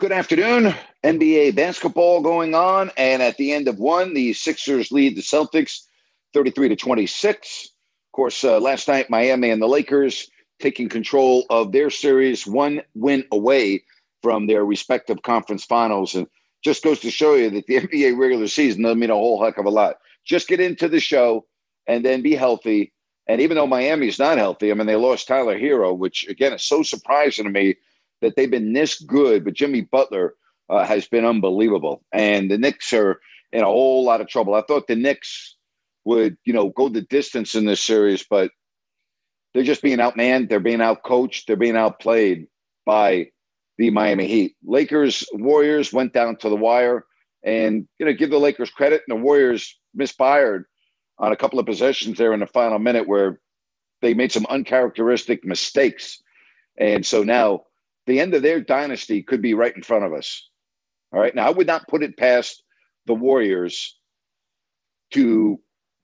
Good afternoon. NBA basketball going on, and at the end of one, the Sixers lead the Celtics 33 to 26. Of course, uh, last night, Miami and the Lakers taking control of their series, one win away from their respective conference finals. And just goes to show you that the NBA regular season doesn't mean a whole heck of a lot. Just get into the show and then be healthy. And even though Miami's not healthy, I mean, they lost Tyler Herro, which again is so surprising to me that they've been this good, but Jimmy Butler uh, has been unbelievable. And the Knicks are in a whole lot of trouble. I thought the Knicks would, you know, go the distance in this series, but they're just being outmanned. They're being outcoached. They're being outplayed by the Miami Heat. Lakers, Warriors went down to the wire. And, you know, give the Lakers credit. And the Warriors misfired on a couple of possessions there in the final minute where they made some uncharacteristic mistakes. And so now the end of their dynasty could be right in front of us. All right. Now, I would not put it past the Warriors to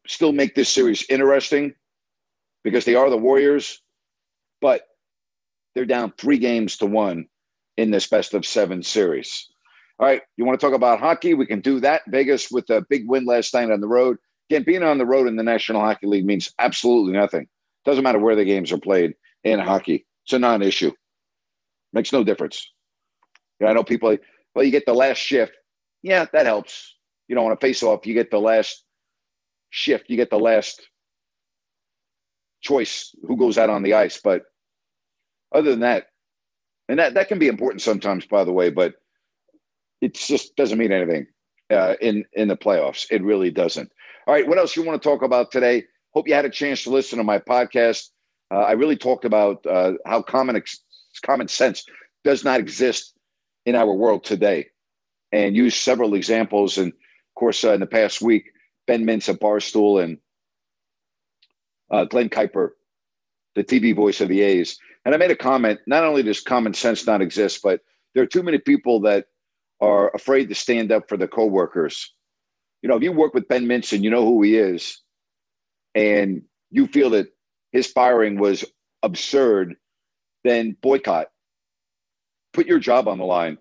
still make this series interesting because they are the Warriors, but they're down three games to one in this best of seven series. All right. You want to talk about hockey? We can do that. Vegas with a big win last night on the road. Again, being on the road in the National Hockey League means absolutely nothing. Doesn't matter where the games are played in hockey. It's a non issue. Makes no difference. You know, I know people, well, you get the last shift. Yeah, that helps. You know, on a face off, you get the last shift, you get the last choice who goes out on the ice. But other than that, and that, that can be important sometimes, by the way, but it just doesn't mean anything uh, in, in the playoffs. It really doesn't. All right, what else you want to talk about today? Hope you had a chance to listen to my podcast. Uh, I really talked about uh, how common ex- common sense does not exist in our world today. And use several examples. And of course, uh, in the past week, Ben Mintz at Barstool and uh, Glenn Kuiper, the TV voice of the A's. And I made a comment not only does common sense not exist, but there are too many people that are afraid to stand up for the coworkers. You know, if you work with Ben Mintz and you know who he is, and you feel that his firing was absurd then boycott. Put your job on the line.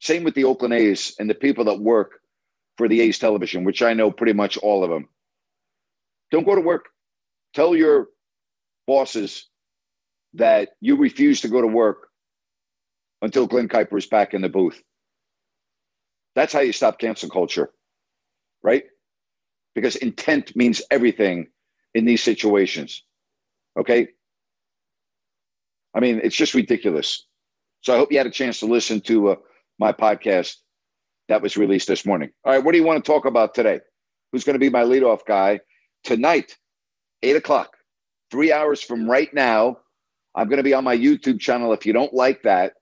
Same with the Oakland A's and the people that work for the A's television, which I know pretty much all of them. Don't go to work. Tell your bosses that you refuse to go to work until Glenn Kuiper is back in the booth. That's how you stop cancel culture, right? Because intent means everything in these situations. Okay. I mean, it's just ridiculous. So I hope you had a chance to listen to uh, my podcast that was released this morning. All right, what do you want to talk about today? Who's going to be my leadoff guy tonight? Eight o'clock, three hours from right now. I'm going to be on my YouTube channel. If you don't like that,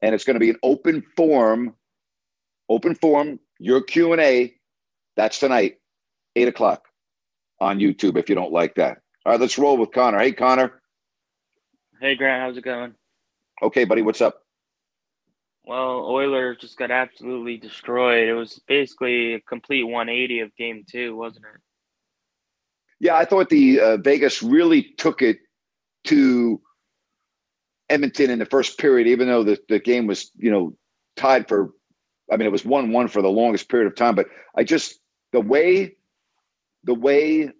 and it's going to be an open forum, open forum. Your Q and A. That's tonight, eight o'clock on YouTube. If you don't like that, all right, let's roll with Connor. Hey, Connor. Hey Grant, how's it going? Okay, buddy, what's up? Well, Oilers just got absolutely destroyed. It was basically a complete 180 of game two, wasn't it? Yeah, I thought the uh, Vegas really took it to Edmonton in the first period, even though the, the game was, you know, tied for, I mean, it was 1 1 for the longest period of time. But I just, the way, the way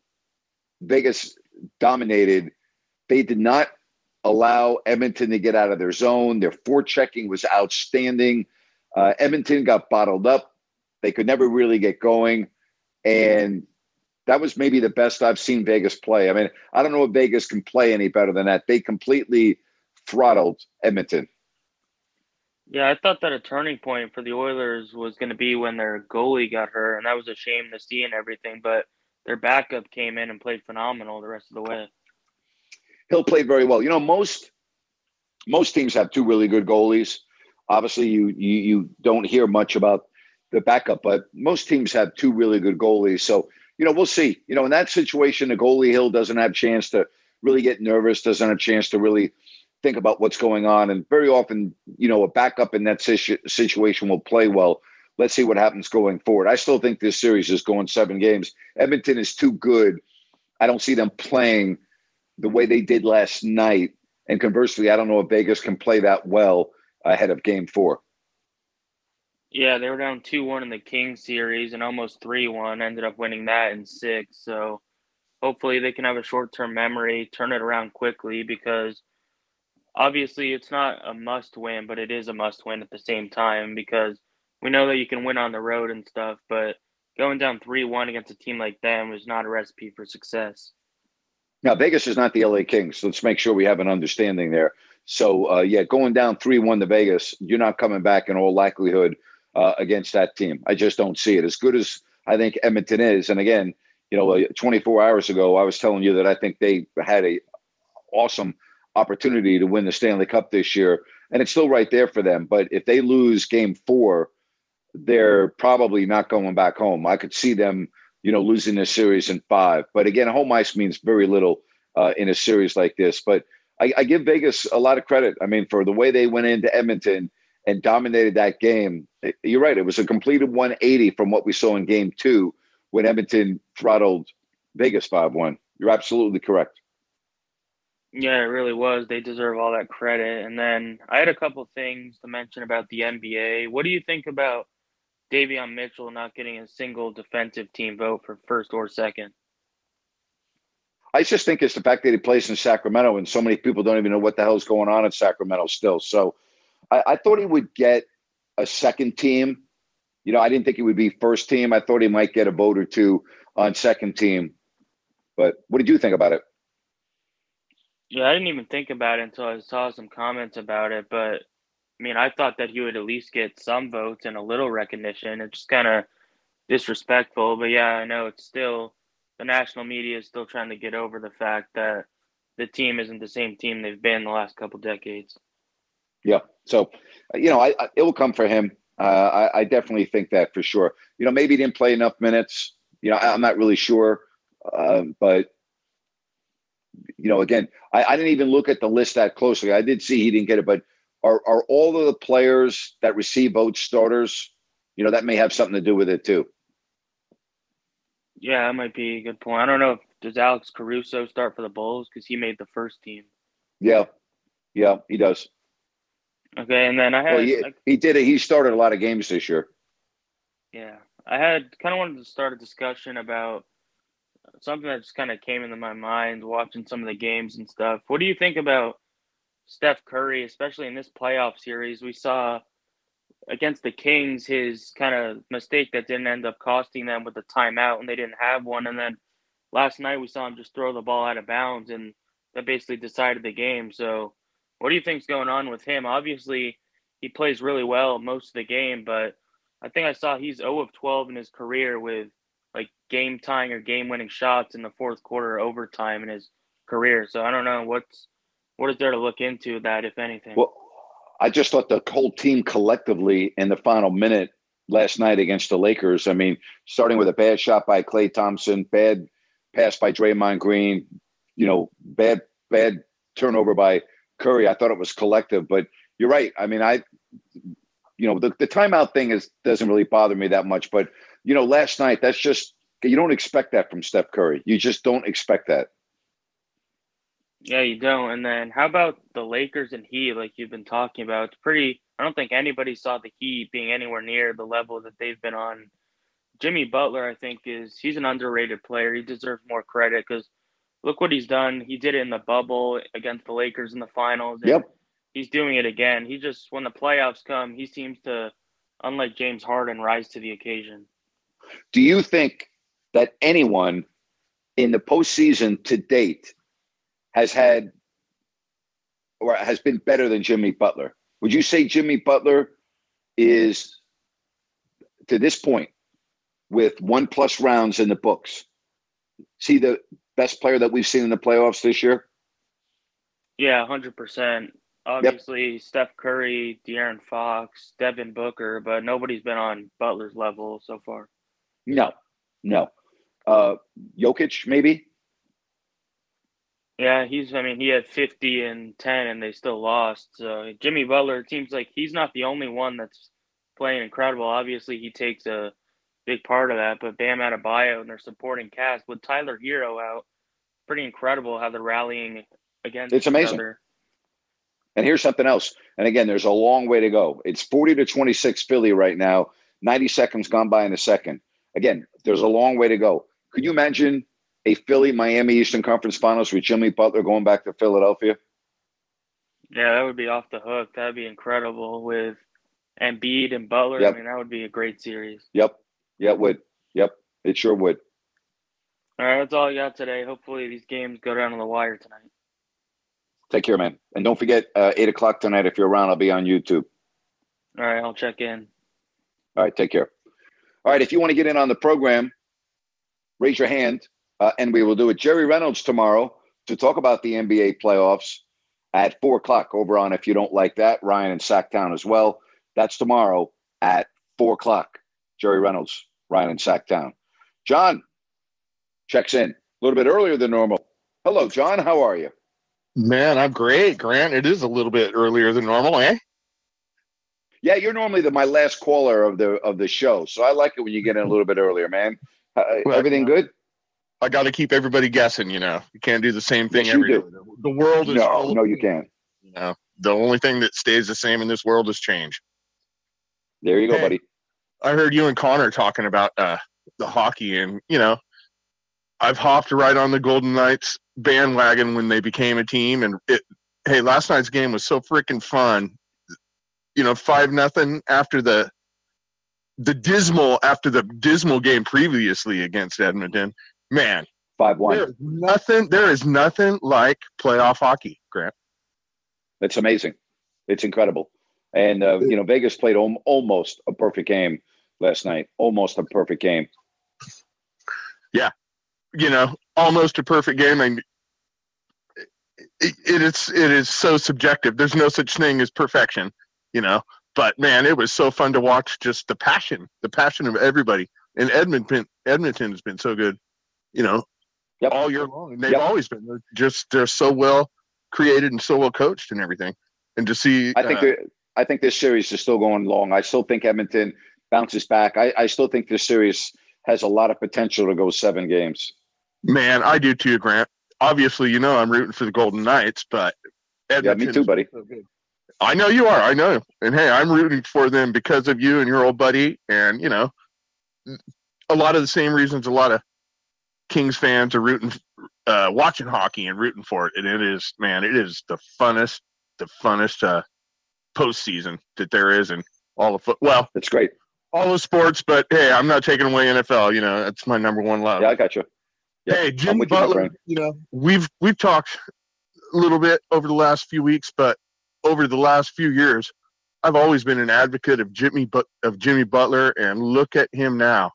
Vegas dominated, they did not allow Edmonton to get out of their zone. Their forechecking was outstanding. Uh, Edmonton got bottled up. They could never really get going. And that was maybe the best I've seen Vegas play. I mean, I don't know if Vegas can play any better than that. They completely throttled Edmonton. Yeah, I thought that a turning point for the Oilers was going to be when their goalie got hurt, and that was a shame to see and everything. But their backup came in and played phenomenal the rest of the way. Hill play very well. You know, most most teams have two really good goalies. Obviously, you you, you don't hear much about the backup, but most teams have two really good goalies. So you know, we'll see. You know, in that situation, the goalie Hill doesn't have a chance to really get nervous, doesn't have a chance to really think about what's going on. And very often, you know, a backup in that situ- situation will play well. Let's see what happens going forward. I still think this series is going seven games. Edmonton is too good. I don't see them playing the way they did last night. And conversely, I don't know if Vegas can play that well ahead of game four. Yeah, they were down 2 1 in the King series and almost 3 1. Ended up winning that in six. So hopefully they can have a short term memory, turn it around quickly because obviously it's not a must win, but it is a must win at the same time because we know that you can win on the road and stuff, but going down 3 1 against a team like them is not a recipe for success. Now, Vegas is not the LA Kings. So let's make sure we have an understanding there. So, uh, yeah, going down 3 1 to Vegas, you're not coming back in all likelihood uh, against that team. I just don't see it. As good as I think Edmonton is, and again, you know, uh, 24 hours ago, I was telling you that I think they had a awesome opportunity to win the Stanley Cup this year, and it's still right there for them. But if they lose Game Four, they're probably not going back home. I could see them, you know, losing a series in five. But again, home ice means very little uh, in a series like this. But I, I give Vegas a lot of credit. I mean, for the way they went into Edmonton and dominated that game. You're right; it was a completed 180 from what we saw in Game Two when Edmonton throttled Vegas 5-1. You're absolutely correct. Yeah, it really was. They deserve all that credit. And then I had a couple things to mention about the NBA. What do you think about Davion Mitchell not getting a single defensive team vote for first or second? I just think it's the fact that he plays in Sacramento and so many people don't even know what the hell's going on in Sacramento still. So I, I thought he would get a second team. You know, I didn't think he would be first team. I thought he might get a vote or two on second team. But what did you think about it? Yeah, I didn't even think about it until I saw some comments about it. But I mean, I thought that he would at least get some votes and a little recognition. It's just kind of disrespectful. But yeah, I know it's still the national media is still trying to get over the fact that the team isn't the same team they've been the last couple decades. Yeah. So, you know, I, I, it will come for him. Uh, I, I, definitely think that for sure. You know, maybe he didn't play enough minutes. You know, I, am not really sure. Um, but you know, again, I, I, didn't even look at the list that closely. I did see he didn't get it, but are are all of the players that receive votes starters? You know, that may have something to do with it too. Yeah, that might be a good point. I don't know if does Alex Caruso start for the Bulls because he made the first team. Yeah, yeah, he does. Okay, and then I had well, he, I, he did it. He started a lot of games this year. Yeah, I had kind of wanted to start a discussion about something that just kind of came into my mind watching some of the games and stuff. What do you think about Steph Curry, especially in this playoff series? We saw against the Kings his kind of mistake that didn't end up costing them with the timeout, and they didn't have one. And then last night we saw him just throw the ball out of bounds, and that basically decided the game. So, what do you think's going on with him? Obviously, he plays really well most of the game, but I think I saw he's 0 of 12 in his career with like game tying or game winning shots in the fourth quarter overtime in his career. So I don't know what's what is there to look into that if anything. Well, I just thought the whole team collectively in the final minute last night against the Lakers. I mean, starting with a bad shot by Klay Thompson, bad pass by Draymond Green, you know, bad bad turnover by Curry. I thought it was collective, but you're right. I mean, I you know, the, the timeout thing is doesn't really bother me that much, but you know, last night, that's just, you don't expect that from Steph Curry. You just don't expect that. Yeah, you don't. And then how about the Lakers and Heat, like you've been talking about? It's pretty, I don't think anybody saw the Heat being anywhere near the level that they've been on. Jimmy Butler, I think, is he's an underrated player. He deserves more credit because look what he's done. He did it in the bubble against the Lakers in the finals. Yep. He's doing it again. He just when the playoffs come, he seems to, unlike James Harden, rise to the occasion. Do you think that anyone in the postseason to date has had or has been better than Jimmy Butler? Would you say Jimmy Butler is to this point with one plus rounds in the books? See the best player that we've seen in the playoffs this year? Yeah, hundred percent. Obviously, yep. Steph Curry, De'Aaron Fox, Devin Booker, but nobody's been on Butler's level so far. No, no. Uh, Jokic, maybe. Yeah, he's. I mean, he had fifty and ten, and they still lost. So Jimmy Butler it seems like he's not the only one that's playing incredible. Obviously, he takes a big part of that. But Bam Adebayo and their supporting cast with Tyler Herro out, pretty incredible how they're rallying against. It's amazing. Other. And here's something else. And again, there's a long way to go. It's 40 to 26 Philly right now. 90 seconds gone by in a second. Again, there's a long way to go. Could you imagine a Philly Miami Eastern Conference Finals with Jimmy Butler going back to Philadelphia? Yeah, that would be off the hook. That'd be incredible with Embiid and Butler. Yep. I mean, that would be a great series. Yep. Yeah, it would. Yep. It sure would. All right, that's all I got today. Hopefully, these games go down to the wire tonight. Take care, man. And don't forget, uh, 8 o'clock tonight, if you're around, I'll be on YouTube. All right, I'll check in. All right, take care. All right, if you want to get in on the program, raise your hand, uh, and we will do it. Jerry Reynolds tomorrow to talk about the NBA playoffs at 4 o'clock over on If You Don't Like That, Ryan and Sacktown as well. That's tomorrow at 4 o'clock. Jerry Reynolds, Ryan and Sacktown. John checks in a little bit earlier than normal. Hello, John. How are you? Man, I'm great, Grant. It is a little bit earlier than normal, eh? Yeah, you're normally the my last caller of the of the show, so I like it when you get in a little bit earlier, man. Uh, well, everything good? I got to keep everybody guessing. You know, you can't do the same thing yes, every day. The world is no, no, you can't. You know, the only thing that stays the same in this world is change. There you go, buddy. I heard you and Connor talking about uh, the hockey, and you know, I've hopped right on the Golden Knights bandwagon when they became a team. And it, hey, last night's game was so freaking fun. You know, five nothing after the the dismal after the dismal game previously against Edmonton. Man, five one. There nothing. There is nothing like playoff hockey, Grant. It's amazing. It's incredible. And uh, you know, Vegas played almost a perfect game last night. Almost a perfect game. Yeah, you know, almost a perfect game. And it, it is it is so subjective. There's no such thing as perfection, you know. But man, it was so fun to watch. Just the passion, the passion of everybody. And Edmonton, Edmonton has been so good, you know, yep. all year long. And they've yep. always been. They're just they're so well created and so well coached and everything. And to see, I think uh, I think this series is still going long. I still think Edmonton bounces back. I, I still think this series has a lot of potential to go seven games. Man, I do too, Grant obviously, you know, I'm rooting for the Golden Knights, but Edmonton yeah, me too, buddy. So I know you are. I know. And hey, I'm rooting for them because of you and your old buddy. And, you know, a lot of the same reasons a lot of Kings fans are rooting, uh, watching hockey and rooting for it. And it is, man, it is the funnest, the funnest uh, postseason that there is in all of foot. Well, it's great. All the sports, but hey, I'm not taking away NFL. You know, that's my number one love. Yeah, I got you. Yep. Hey, Jim Butler, you, you know, we've we've talked a little bit over the last few weeks, but over the last few years, I've always been an advocate of Jimmy but of Jimmy Butler, and look at him now.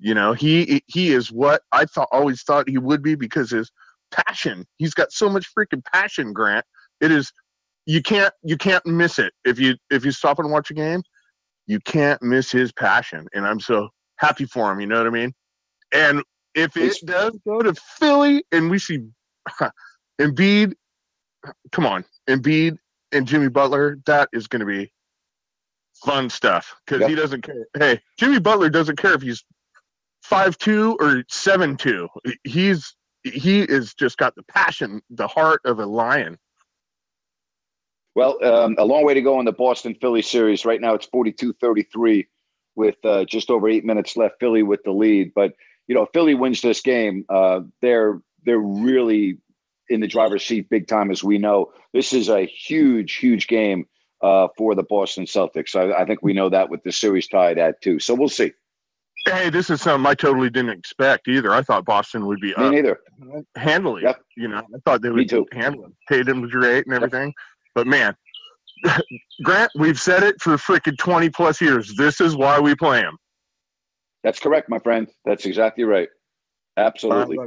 You know, he he is what I thought always thought he would be because his passion. He's got so much freaking passion, Grant. It is you can't you can't miss it if you if you stop and watch a game. You can't miss his passion, and I'm so happy for him. You know what I mean? And if it does go to Philly and we see Embiid, come on, Embiid and Jimmy Butler, that is going to be fun stuff because yep. he doesn't care. Hey, Jimmy Butler doesn't care if he's five two or seven two. He's he is just got the passion, the heart of a lion. Well, um, a long way to go in the Boston Philly series. Right now, it's 42 33 with uh, just over eight minutes left. Philly with the lead. But you know, Philly wins this game, uh, they're they're really in the driver's seat big time, as we know. This is a huge, huge game uh, for the Boston Celtics. I, I think we know that with the series tied at two. So we'll see. Hey, this is something I totally didn't expect either. I thought Boston would be Me neither. handling. Yep. You know, I thought they Me would too. handle it. Tatum was great and everything, but man, Grant, we've said it for freaking twenty plus years. This is why we play them. That's correct, my friend. That's exactly right. Absolutely. All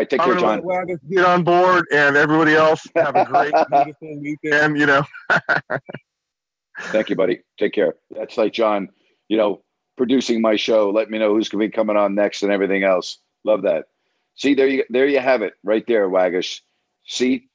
right, take I'm care, John. let Waggis get on board, and everybody else have a great, beautiful weekend. You know, Thank you, buddy. Take care. That's like John, you know, producing my show. Let me know who's going to be coming on next and everything else. Love that. See, there you there you have it, right there, Waggish. See,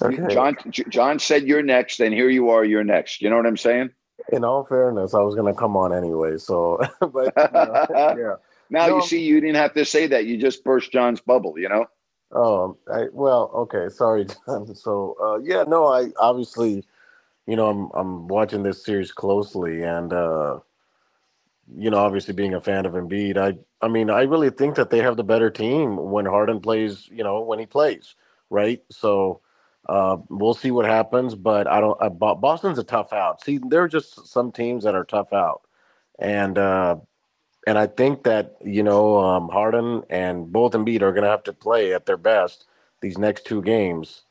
Okay. John John said you're next, and here you are. You're next. You know what I'm saying? In all fairness, I was gonna come on anyway. So, but yeah. Now No. you see, you didn't have to say that. You just burst John's bubble. You know. Oh, I, well, okay. Sorry, John. So, uh, yeah, no, I obviously, you know, I'm I'm watching this series closely, and uh, you know, obviously being a fan of Embiid, I I mean, I really think that they have the better team when Harden plays. You know, when he plays, right? So. Uh, we'll see what happens, but I don't. Uh, Bo- Boston's a tough out. See, there are just some teams that are tough out, and uh, and I think that you know um, Harden and both Embiid are going to have to play at their best these next two games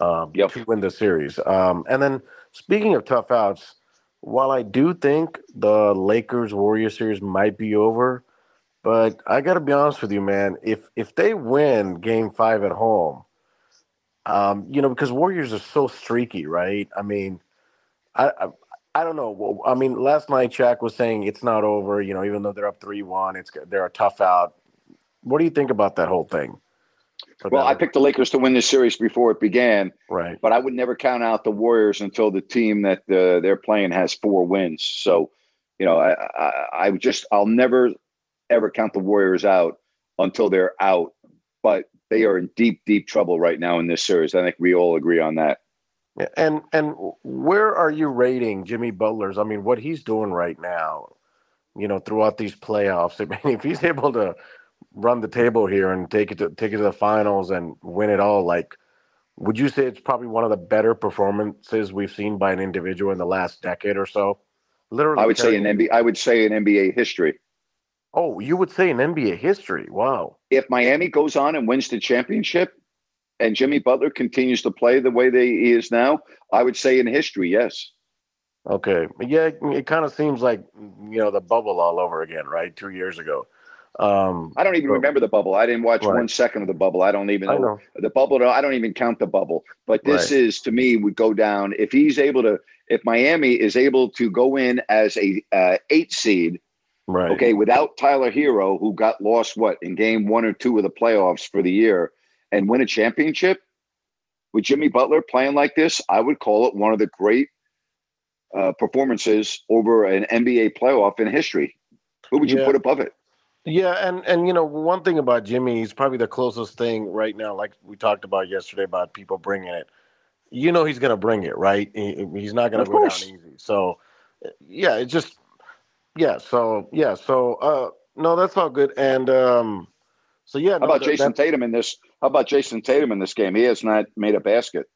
um, Yep. to win the series. Um, and then speaking of tough outs, while I do think the Lakers Warriors series might be over, but I got to be honest with you, man. If if they win Game Five at home, um, you know, because Warriors are so streaky, right? I mean, I, I I don't know. I mean, last night Shaq was saying it's not over. You know, even though they're up three one, it's they're a tough out. What do you think about that whole thing? Well, them? I picked the Lakers to win this series before it began, right. but I would never count out the Warriors until the team that uh, they're playing has four wins. So, you know, I, I, I just I'll never ever count the Warriors out until they're out. But they are in deep, deep trouble right now in this series. I think we all agree on that. Yeah, And and where are you rating Jimmy Butler's? I mean, what he's doing right now, you know, throughout these playoffs. I mean, if he's able to run the table here and take it to take it to the finals and win it all, like, would you say it's probably one of the better performances we've seen by an individual in the last decade or so? Literally, I would say in NBA. I would say in NBA history. Oh, you would say in NBA history? Wow. If Miami goes on and wins the championship, and Jimmy Butler continues to play the way they, he is now, I would say in history, yes. Okay. Yeah, it kind of seems like you know the bubble all over again, right? Two years ago. Um, I don't even So- remember the bubble. I didn't watch Right. one second of the bubble. I don't even I know, know. the bubble. I don't even count the bubble. But this Right. is to me would go down if he's able to. If Miami is able to go in as a uh, eight seed, Right. okay, without Tyler Herro, who got lost what in game one or two of the playoffs for the year, and win a championship with Jimmy Butler playing like this, I would call it one of the great uh, performances over an NBA playoff in history. Who would you Yeah. put above it? Yeah, and and you know one thing about Jimmy, he's probably the closest thing right now. Like we talked about yesterday about people bringing it. You know he's gonna bring it, right? He, he's not gonna Of go course. down easy. So yeah, it just yeah. So yeah. So uh, no, that's all good. And um, so yeah. How no, about that- Jayson Tatum in this? How about Jayson Tatum in this game? He has not made a basket.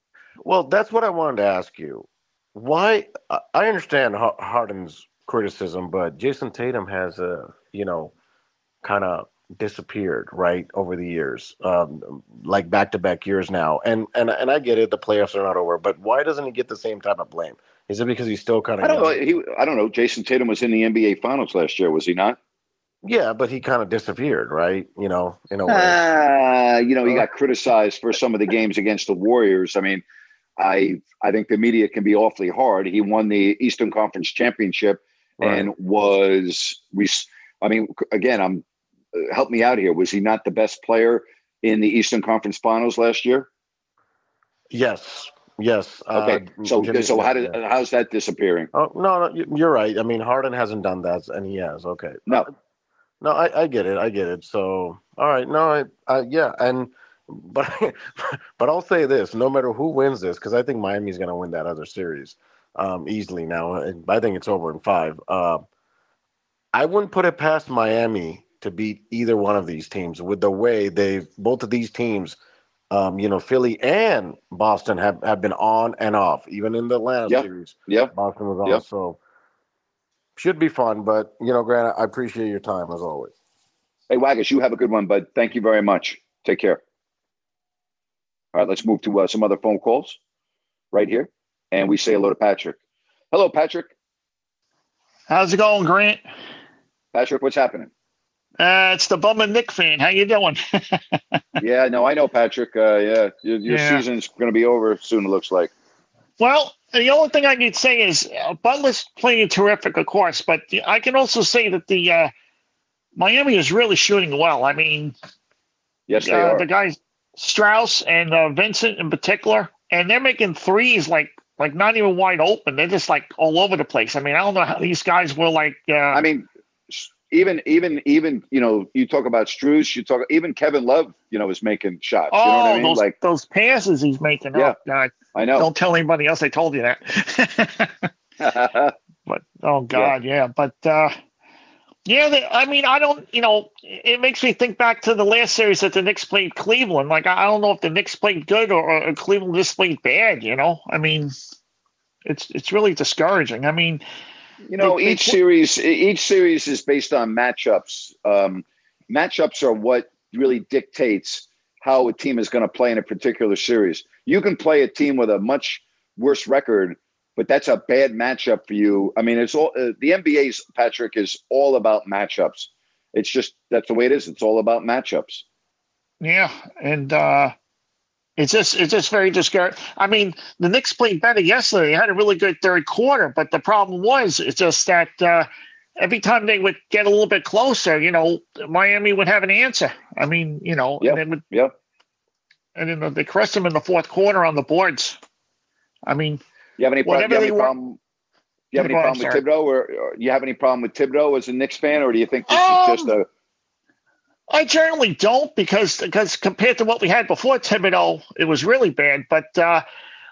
Well, that's what I wanted to ask you. Why? I- understand Har- Harden's criticism, but Jayson Tatum has a you know kind of disappeared right over the years, um, like back to back years now. And and and I get it, the playoffs are not over, but why doesn't he get the same type of blame? Is it because he's still kind of? I don't know. He, I don't know. Jayson Tatum was in the NBA Finals last year, was he not? Yeah, but he kind of disappeared, right? You know, in a way. Uh, you know, he got criticized for some of the games against the Warriors. I mean, I I think the media can be awfully hard. He won the Eastern Conference championship and was we. I mean, again, I'm help me out here. Was he not the best player in the Eastern Conference Finals last year? yes, yes. Okay, uh, so Jimmy- so how did yeah. how's that disappearing? Oh no, no, you- you're right. I mean, Harden hasn't done that, and he has. Okay, No. no, I, I get it. I get it. So, all right, no, I, I yeah, and but but I'll say this: no matter who wins this, because I think Miami's going to win that other series um, easily now. and I think it's over in five. Uh, I wouldn't put it past Miami to beat either one of these teams with the way they've both of these teams um, you know, Philly and Boston have, have been on and off. Even in the last yeah. series, yeah, Boston was on. Yeah. So should be fun. But you know, Grant, I appreciate your time as always. Hey, Waggis, you have a good one, bud. Thank you very much. Take care. All right, let's move to uh, some other phone calls right here, and we say hello to Patrick. Hello, Patrick. How's it going, Grant? Patrick, what's happening? Uh, it's the Bum and Nick fan. How you doing? yeah, no, I know, Patrick. Uh, yeah, your, your yeah. season's going to be over soon. It looks like. Well, the only thing I can say is uh, Butler's playing terrific, of course, but I can also say that the uh, Miami is really shooting well. I mean, yes, they uh, are. The guys Strus and uh, Vincent in particular, and they're making threes like like not even wide open. They're just like all over the place. I mean, I don't know how these guys were like. Uh, I mean, even even even you know you talk about Strus, you talk even Kevin Love, you know, is making shots. Oh, you know what I oh, mean? Those, like those passes he's making. Yeah, oh, God. I know. Don't tell anybody else I told you that. but oh God, yeah. yeah. But uh yeah, they, I mean, I don't, you know, it makes me think back to the last series that the Knicks played Cleveland. Like, I don't know if the Knicks played good or, or Cleveland just played bad. You know, I mean, it's it's really discouraging. I mean, you know, they, each they, series each series is based on matchups. Um, matchups are what really dictates how a team is going to play in a particular series. You can play a team with a much worse record, but that's a bad matchup for you. I mean, it's all uh, the NBA's Patrick is all about matchups. It's just that's the way it is. It's all about matchups. Yeah, and uh, it's just it's just very discouraging. I mean, the Knicks played better yesterday. They had a really good third quarter, but the problem was it's just that uh, every time they would get a little bit closer, you know, Miami would have an answer. I mean, you know, yep. and would, yep. And then they crushed them in the fourth quarter on the boards. I mean, you have any, pro- you have any problem? you have any problem with Thibodeau, or, or, you have any problem with Thibodeau as a Knicks fan, or do you think this um, is just a I generally don't because because compared to what we had before Thibodeau, it was really bad. But uh,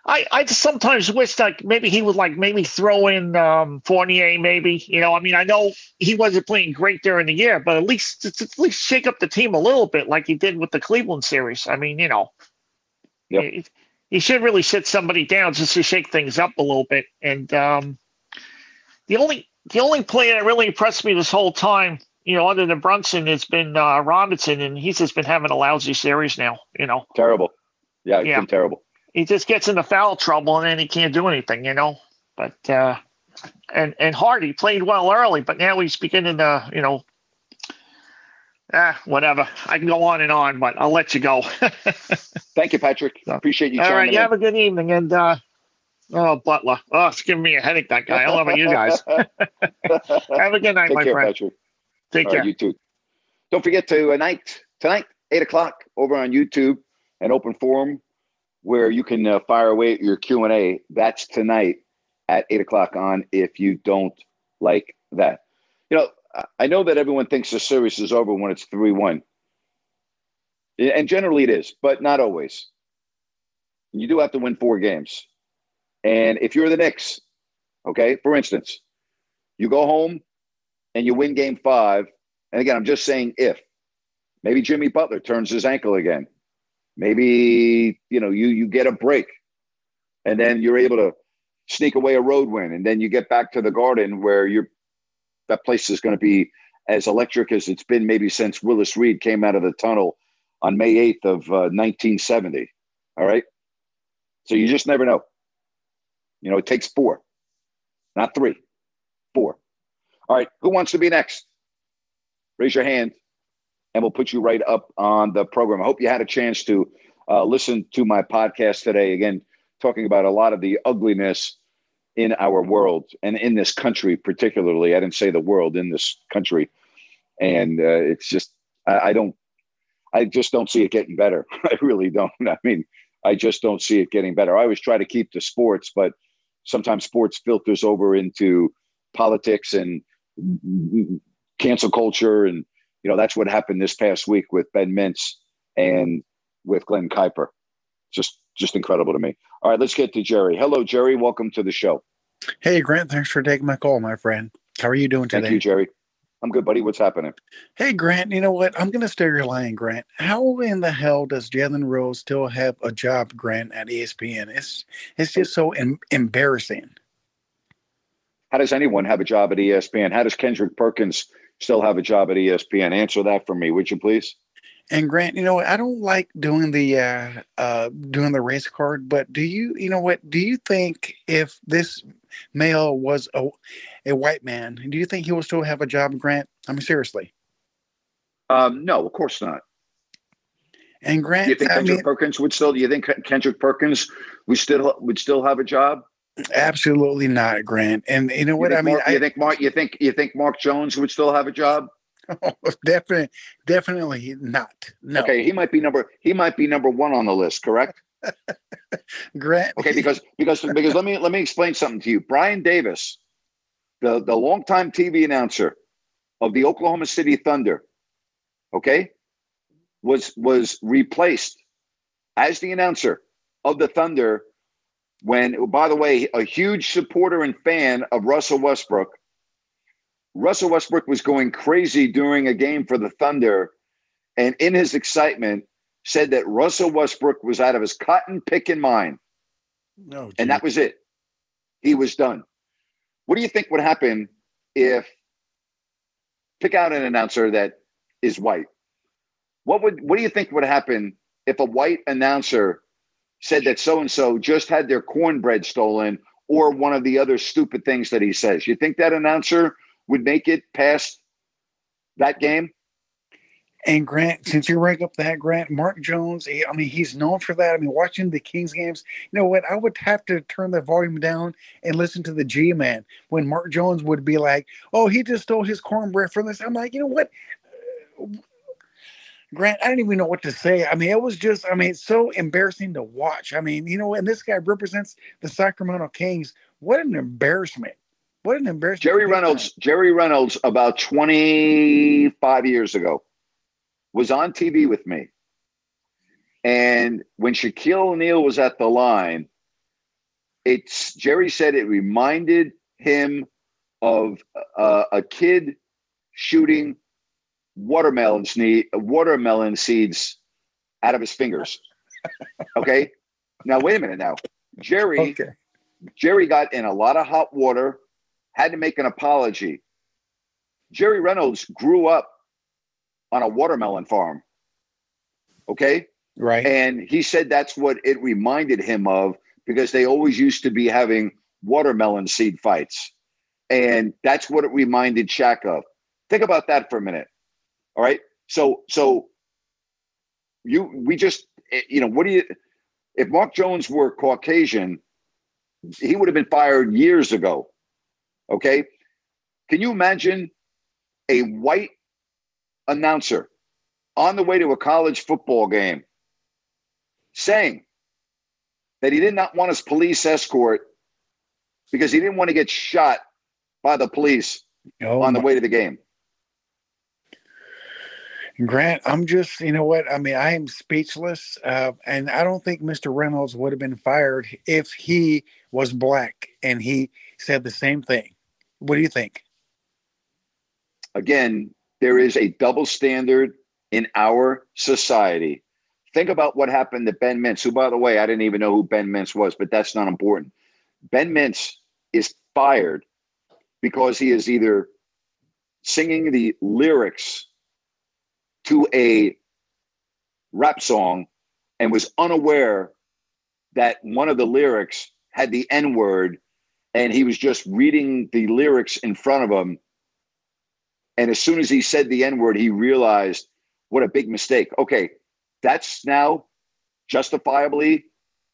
I I just sometimes wish like maybe he would like maybe throw in um, Fournier. Maybe you know I mean I know he wasn't playing great during the year, but at least at least shake up the team a little bit like he did with the Cleveland series. I mean you know, yep. he, he should really sit somebody down just to shake things up a little bit. And um, the only the only play that really impressed me this whole time you know, other than Brunson, it's been uh, Robinson, and he's just been having a lousy series now. You know, terrible. Yeah, yeah, terrible. He just gets into foul trouble, and then he can't do anything. You know, but uh, and and Hardy played well early, but now he's beginning to, you know, ah, whatever. I can go on and on, but I'll let you go. Thank you, Patrick. Appreciate you. All right, you have a good evening, and uh, oh, Butler, oh, it's giving me a headache. That guy. I love you guys. have a good night, Take my care, friend. Patrick. Take care. You too. Don't forget to tonight, tonight, eight o'clock, over on YouTube, an open forum where you can uh, fire away your Q and A. That's tonight at eight o'clock on. If you don't like that, you know, I know that everyone thinks the series is over when it's three one, and generally it is, but not always. You do have to win four games, and if you're the Knicks, okay, for instance, you go home and you win game five, and again, I'm just saying if maybe Jimmy Butler turns his ankle again, maybe you know you you get a break, and then you're able to sneak away a road win, and then you get back to the Garden where you're that place is going to be as electric as it's been maybe since Willis Reed came out of the tunnel on May 8th of uh, 1970. All right. So you just never know. You know, it takes four, not three, four. All right, who wants to be next? Raise your hand, and we'll put you right up on the program. I hope you had a chance to uh, listen to my podcast today. Again, talking about a lot of the ugliness in our world and in this country, particularly. I didn't say the world in this country, and uh, it's just I, I don't, I just don't see it getting better. I really don't. I mean, I just don't see it getting better. I always try to keep the sports, but sometimes sports filters over into politics and cancel culture, and you know that's what happened this past week with Ben Mintz and with Glenn Kuiper. Just just incredible to me. All right, let's get to Jerry. Hello, Jerry. Welcome to the show. Hey, Grant. Thanks for taking my call, my friend. How are you doing today? Thank you, Jerry. I'm good, buddy. What's happening? Hey, Grant. You know what? I'm going to steer your line, Grant. How in the hell does Jalen Rose still have a job, Grant, at ESPN? It's it's just so em- embarrassing. How does anyone have a job at ESPN? How does Kendrick Perkins still have a job at ESPN? Answer that for me, would you please? And Grant, you know what? I don't like doing the uh, uh, doing the race card, but do you, you know what? Do you think if this male was a a white man, do you think he will still have a job, Grant? I mean, seriously. Um, no, of course not. And Grant, do you think Kendrick I mean, Perkins would still? Do you think Kendrick Perkins would still would still have a job? Absolutely not, Grant. And you know what you I mean? Mark, I, you think Mark? You think you think Mark Jones would still have a job? Oh, definitely, definitely not. No. Okay, he might be number he might be number one on the list. Correct. Grant. Okay, because because because let me let me explain something to you. Brian Davis, the the longtime TV announcer of the Oklahoma City Thunder, okay, was was replaced as the announcer of the Thunder when, by the way, a huge supporter and fan of Russell Westbrook. Russell Westbrook was going crazy during a game for the Thunder, and in his excitement, said that Russell Westbrook was out of his cotton picking mind. No, and that was it. He was done. What do you think would happen if pick out an announcer that is white? What would what do you think would happen if a white announcer said that so and so just had their cornbread stolen or one of the other stupid things that he says? You think that announcer would make it past that game? And Grant, since you rank up that Grant, Mark Jones, he, I mean, he's known for that. I mean, watching the Kings games, you know what? I would have to turn the volume down and listen to the G Man when Mark Jones would be like, "Oh, he just stole his cornbread from this." I'm like, you know what? Grant, I don't even know what to say. I mean, it was just, I mean, it's so embarrassing to watch. I mean, you know, and this guy represents the Sacramento Kings. What an embarrassment. What an embarrassment. Jerry Reynolds, Jerry Reynolds, about 25 years ago was on TV with me. And when Shaquille O'Neal was at the line, it's Jerry said it reminded him of uh, a kid shooting watermelon seed, watermelon seeds out of his fingers. Okay. now wait a minute. Now Jerry, okay. Jerry got in a lot of hot water, had to make an apology. Jerry Reynolds grew up on a watermelon farm. Okay. Right. And he said that's what it reminded him of because they always used to be having watermelon seed fights. And that's what it reminded Shaq of. Think about that for a minute. All right. So, so you, we just, eh, you know, what do you, if Mark Jones were Caucasian, he would have been fired years ago. Okay. Can you imagine a white announcer on the way to a college football game saying that he did not want his police escort because he didn't want to get shot by the police oh on the way to the game. Grant, I'm just, you know what? I mean, I am speechless. Uh, and I don't think Mr. Reynolds would have been fired if he was black and he said the same thing. What do you think? Again, there is a double standard in our society. Think about what happened to Ben Mintz, who, by the way, I didn't even know who Ben Mintz was, but that's not important. Ben Mintz is fired because he is either singing the lyrics to a rap song and was unaware that one of the lyrics had the N word and he was just reading the lyrics in front of him and as soon as he said the N word, he realized what a big mistake. Okay, that's now justifiably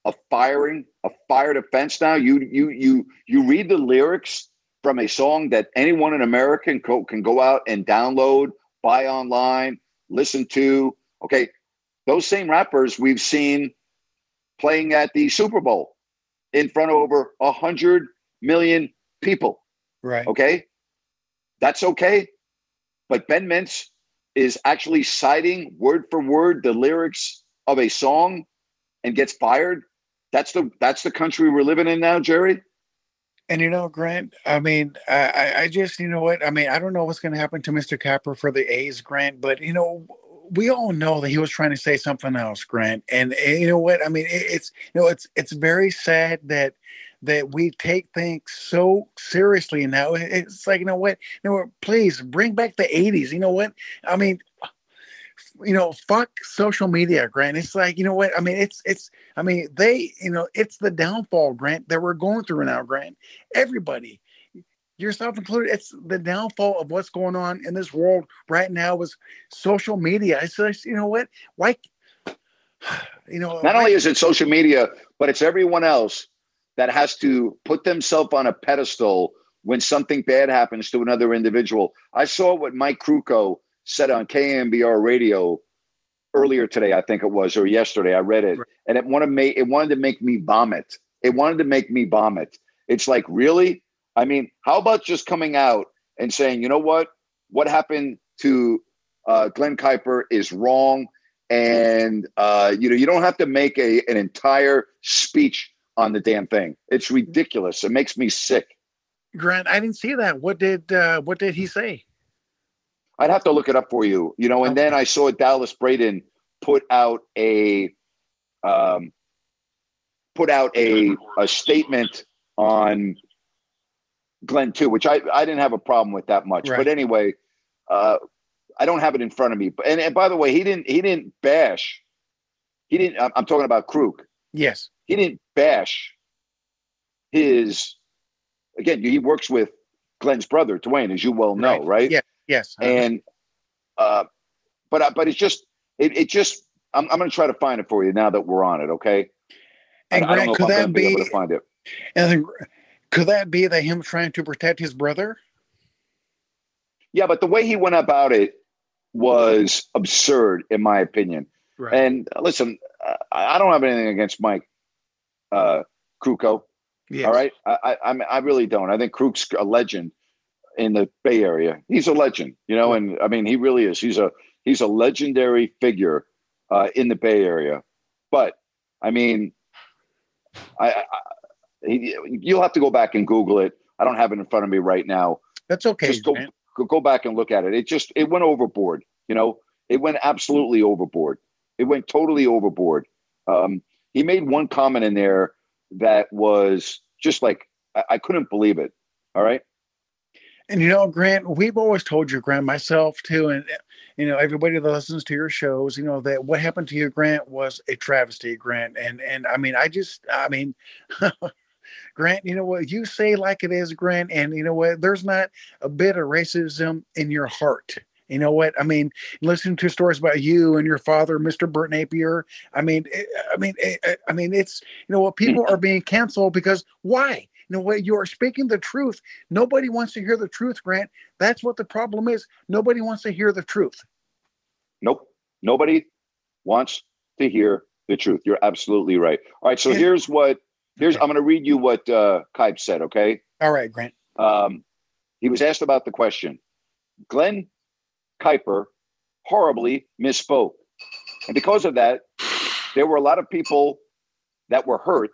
a firing, a fired offense. Now you you you you read the lyrics from a song that anyone in America can go, can go out and download, buy online, listen to. Okay, those same rappers we've seen playing at the Super Bowl in front of over a hundred million people. Right. Okay, that's okay. But Ben Mintz is actually citing word for word the lyrics of a song and gets fired. That's the that's the country we're living in now, Jerry. And you know, Grant, I mean, I, I just, you know what? I mean, I don't know what's going to happen to Mr. Capper for the A's, Grant, but you know, we all know that he was trying to say something else, Grant. And, and you know what? I mean, it, it's you know, it's it's very sad that that we take things so seriously now. It's like, you know what? You know, please bring back the 80s. You know what? I mean, you know, fuck social media, Grant. It's like, you know what? I mean, it's it's I mean, they, you know, it's the downfall, Grant, that we're going through now, Grant. Everybody, yourself included, it's the downfall of what's going on in this world right now with social media. It's just, you know what? Why you know, not only is it social media, but it's everyone else that has to put themselves on a pedestal when something bad happens to another individual. I saw what Mike Krukow said on KNBR radio earlier today, I think it was, or yesterday. I read it, and it wanted me. It wanted to make me vomit. It wanted to make me vomit. It's like, really? I mean, how about just coming out and saying, you know what? What happened to uh, Glenn Kuiper is wrong, and uh, you know, you don't have to make a an entire speech on the damn thing. It's ridiculous. It makes me sick. Grant, I didn't see that. What did uh, what did he say? I'd have to look it up for you. You know, and then I saw Dallas Braden put out a um, put out a a statement on Glenn too, which I I didn't have a problem with that much. Right. But anyway, uh, I don't have it in front of me. And, and by the way, he didn't he didn't bash. He didn't. I'm talking about Kruk. Yes he didn't bash his again he works with glenn's brother dwayne as you well know right, right? yeah yes and uh but uh, but it's just it, it just i'm, I'm going to try to find it for you now that we're on it okay and I, Grant, could that be, be able to find it and could that be that him trying to protect his brother yeah but the way he went about it was absurd in my opinion right. and listen I don't have anything against Mike uh, Krukow. Yes. All right, I, I I really don't. I think Kruk's a legend in the Bay Area. He's a legend, you know, and I mean he really is. He's a he's a legendary figure uh, in the Bay Area. But I mean, I, I he, you'll have to go back and Google it. I don't have it in front of me right now. That's okay. Just go, go, go back and look at it. It just it went overboard. You know, it went absolutely overboard. It went totally overboard. Um, he made one comment in there that was just like I, I couldn't believe it. All right. And you know, Grant, we've always told you, Grant, myself too, and you know, everybody that listens to your shows, you know, that what happened to you, Grant, was a travesty, Grant. And and I mean, I just I mean Grant, you know what you say like it is, Grant, and you know what, there's not a bit of racism in your heart. You know what? I mean, listening to stories about you and your father, Mr. Bert Napear. I mean, eh, I mean, eh, eh, I mean, it's you know what people are being canceled because why? What? You are speaking the truth. Nobody wants to hear the truth, Grant. That's what the problem is. Nobody wants to hear the truth. Nope. Nobody wants to hear the truth. You're absolutely right. All right. So and, here's what. Here's. I'm going to read you what uh, Kipe said. Okay. All right, Grant. Um, he was asked about the question. Glenn Kuiper horribly misspoke. And because of that, there were a lot of people that were hurt,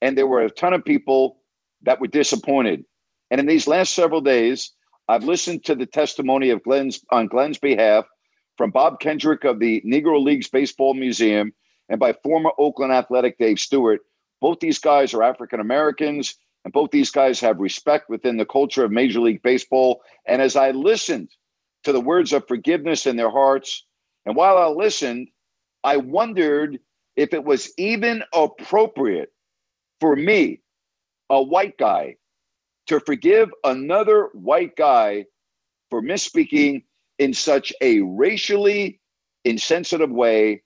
and there were a ton of people that were disappointed. And in these last several days, I've listened to the testimony of Glenn's on Glenn's behalf from Bob Kendrick of the Negro Leagues Baseball Museum and by former Oakland Athletic Dave Stewart. Both these guys are African Americans, and both these guys have respect within the culture of Major League Baseball. And as I listened to the words of forgiveness in their hearts. And while I listened, I wondered if it was even appropriate for me, a white guy, to forgive another white guy for misspeaking in such a racially insensitive way.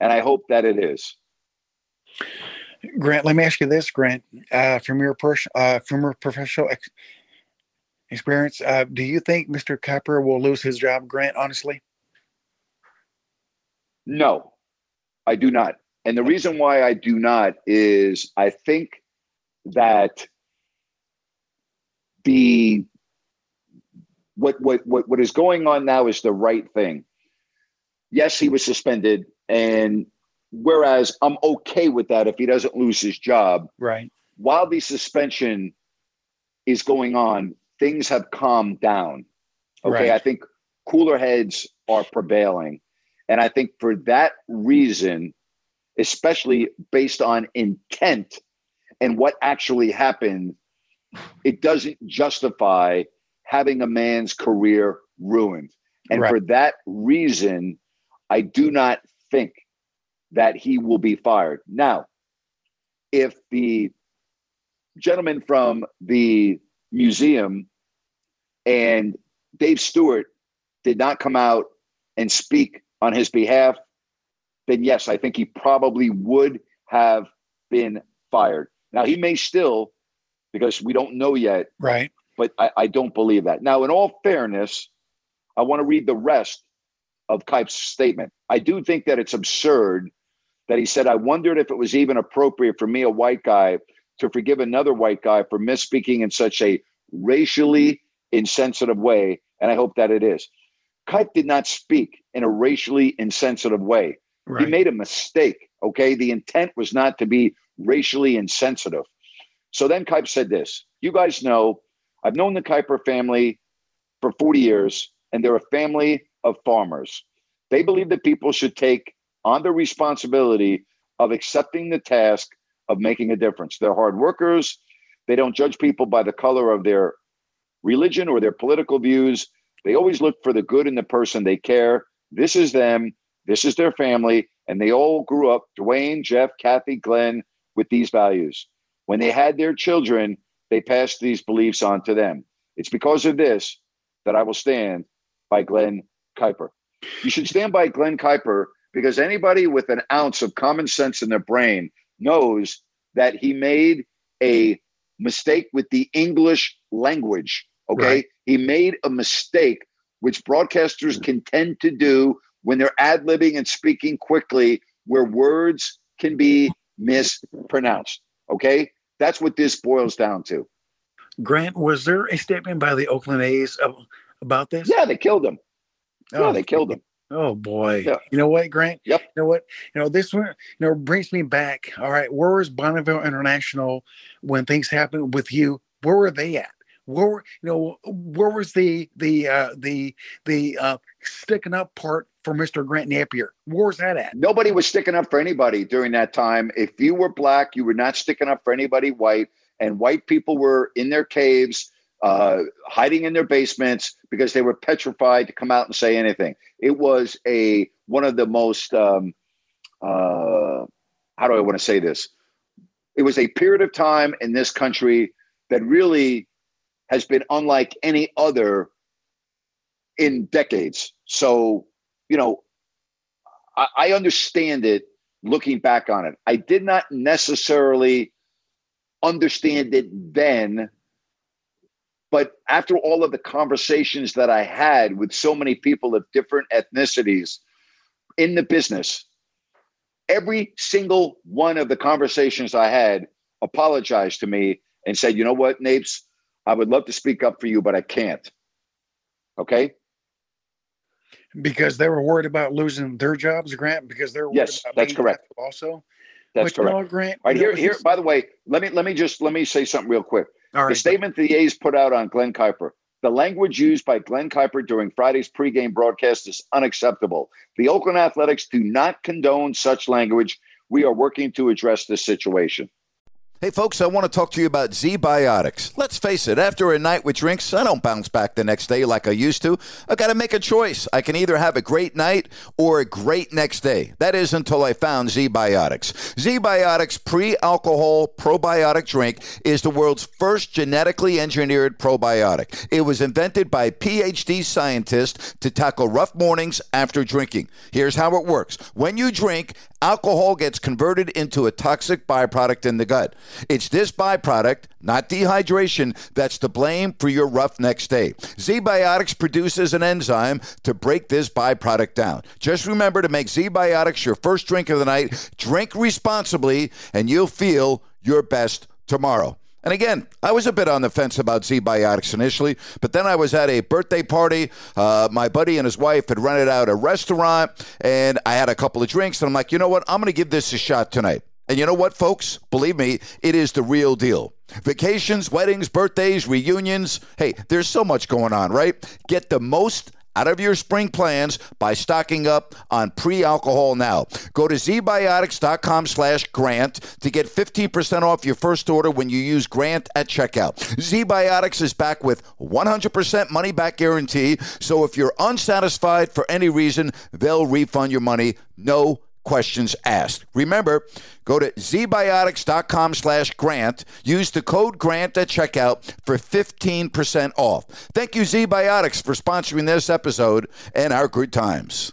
And I hope that it is. Grant, let me ask you this, Grant, uh, from your pers- uh, from your professional ex- experience. Uh, do you think Mr. Kuiper will lose his job, Grant, honestly? No, I do not. And the reason why I do not is I think that the what what what what is going on now is the right thing. Yes, he was suspended, and whereas I'm okay with that if he doesn't lose his job. Right. While the suspension is going on, things have calmed down. Okay. Right. I think cooler heads are prevailing. And I think for that reason, especially based on intent and what actually happened, it doesn't justify having a man's career ruined. And Right. for that reason, I do not think that he will be fired. Now, if the gentleman from the museum and Dave Stewart did not come out and speak on his behalf, then yes, I think he probably would have been fired. Now, he may still, because we don't know yet, Right. but I, I don't believe that. Now, in all fairness, I want to read the rest of Kipe's statement. I do think that it's absurd that he said, I wondered if it was even appropriate for me, a white guy, to forgive another white guy for misspeaking in such a racially insensitive way. And I hope that it is. Kipe did not speak in a racially insensitive way. Right. He made a mistake. Okay. The intent was not to be racially insensitive. So then Kuiper said this You guys know, I've known the Kuiper family for 40 years, and they're a family of farmers. They believe that people should take on the responsibility of accepting the task of making a difference. They're hard workers. They don't judge people by the color of their religion or their political views. They always look for the good in the person they care. This is them. This is their family. And they all grew up, Dwayne, Jeff, Kathy, Glenn, with these values. When they had their children, they passed these beliefs on to them. It's because of this that I will stand by Glenn Kuiper. You should stand by Glenn Kuiper because anybody with an ounce of common sense in their brain knows that he made a mistake with the English language. Okay. Right. He made a mistake, which broadcasters mm. can tend to do when they're ad libbing and speaking quickly, where words can be mispronounced. Okay. That's what this boils down to. Grant, was there a statement by the Oakland A's about this? Yeah, they killed him. Oh, Yeah, they killed him. Oh boy. Yeah. You know what, Grant? Yep. You know what? You know, this one, you know, brings me back. All right. Where was Bonneville International when things happened with you? Where were they at? Where you know where was the the uh the the uh sticking up part for Mr. Grant Napear? Where was that at? Nobody was sticking up for anybody during that time. If you were black, you were not sticking up for anybody white, and white people were in their caves, uh, hiding in their basements because they were petrified to come out and say anything. It was a one of the most um, uh, how do I want to say this? It was a period of time in this country that really has been unlike any other in decades. So, you know, I, I understand it looking back on it. I did not necessarily understand it then, but after all of the conversations that I had with so many people of different ethnicities in the business, every single one of the conversations I had apologized to me and said, you know what, Napes, I would love to speak up for you, but I can't. Okay. Because they were worried about losing their jobs, Grant, because they're worried Yes, about that's correct. Also, That's but you know correct. Grant. All right, here, here. By the way, let me let me just let me say something real quick. All The statement the A's put out on Glenn Kuiper. The language used by Glenn Kuiper during Friday's pregame broadcast is unacceptable. The Oakland Athletics do not condone such language. We are working to address this situation. Hey, folks, I want to talk to you about Z Biotics. Let's face it, after a night with drinks, I don't bounce back the next day like I used to. I got to make a choice. I can either have a great night or a great next day. That is until I found Z Biotics. Z Biotics pre alcohol probiotic drink is the world's first genetically engineered probiotic. It was invented by PhD scientists to tackle rough mornings after drinking. Here's how it works when you drink, alcohol gets converted into a toxic byproduct in the gut. It's this byproduct, not dehydration, that's to blame for your rough next day. Z Biotics produces an enzyme to break this byproduct down. Just remember to make Z Biotics your first drink of the night. Drink responsibly, and you'll feel your best tomorrow. And again, I was a bit on the fence about Z Biotics initially, but then I was at a birthday party. Uh, my buddy and his wife had rented out a restaurant, and I had a couple of drinks, and I'm like, you know what? I'm going to give this a shot tonight. And you know what, folks? Believe me, it is the real deal. Vacations, weddings, birthdays, reunions. Hey, there's so much going on, right? Get the most out of your spring plans by stocking up on pre-alcohol now. Go to zbiotics.com slash grant to get 15% off your first order when you use grant at checkout. ZBiotics is back with 100% money back guarantee. So if you're unsatisfied for any reason, they'll refund your money. No questions asked. Remember, go to zbiotics.com slash grant. Use the code GRANT at checkout for 15% off. Thank you, ZBiotics, for sponsoring this episode and our good times.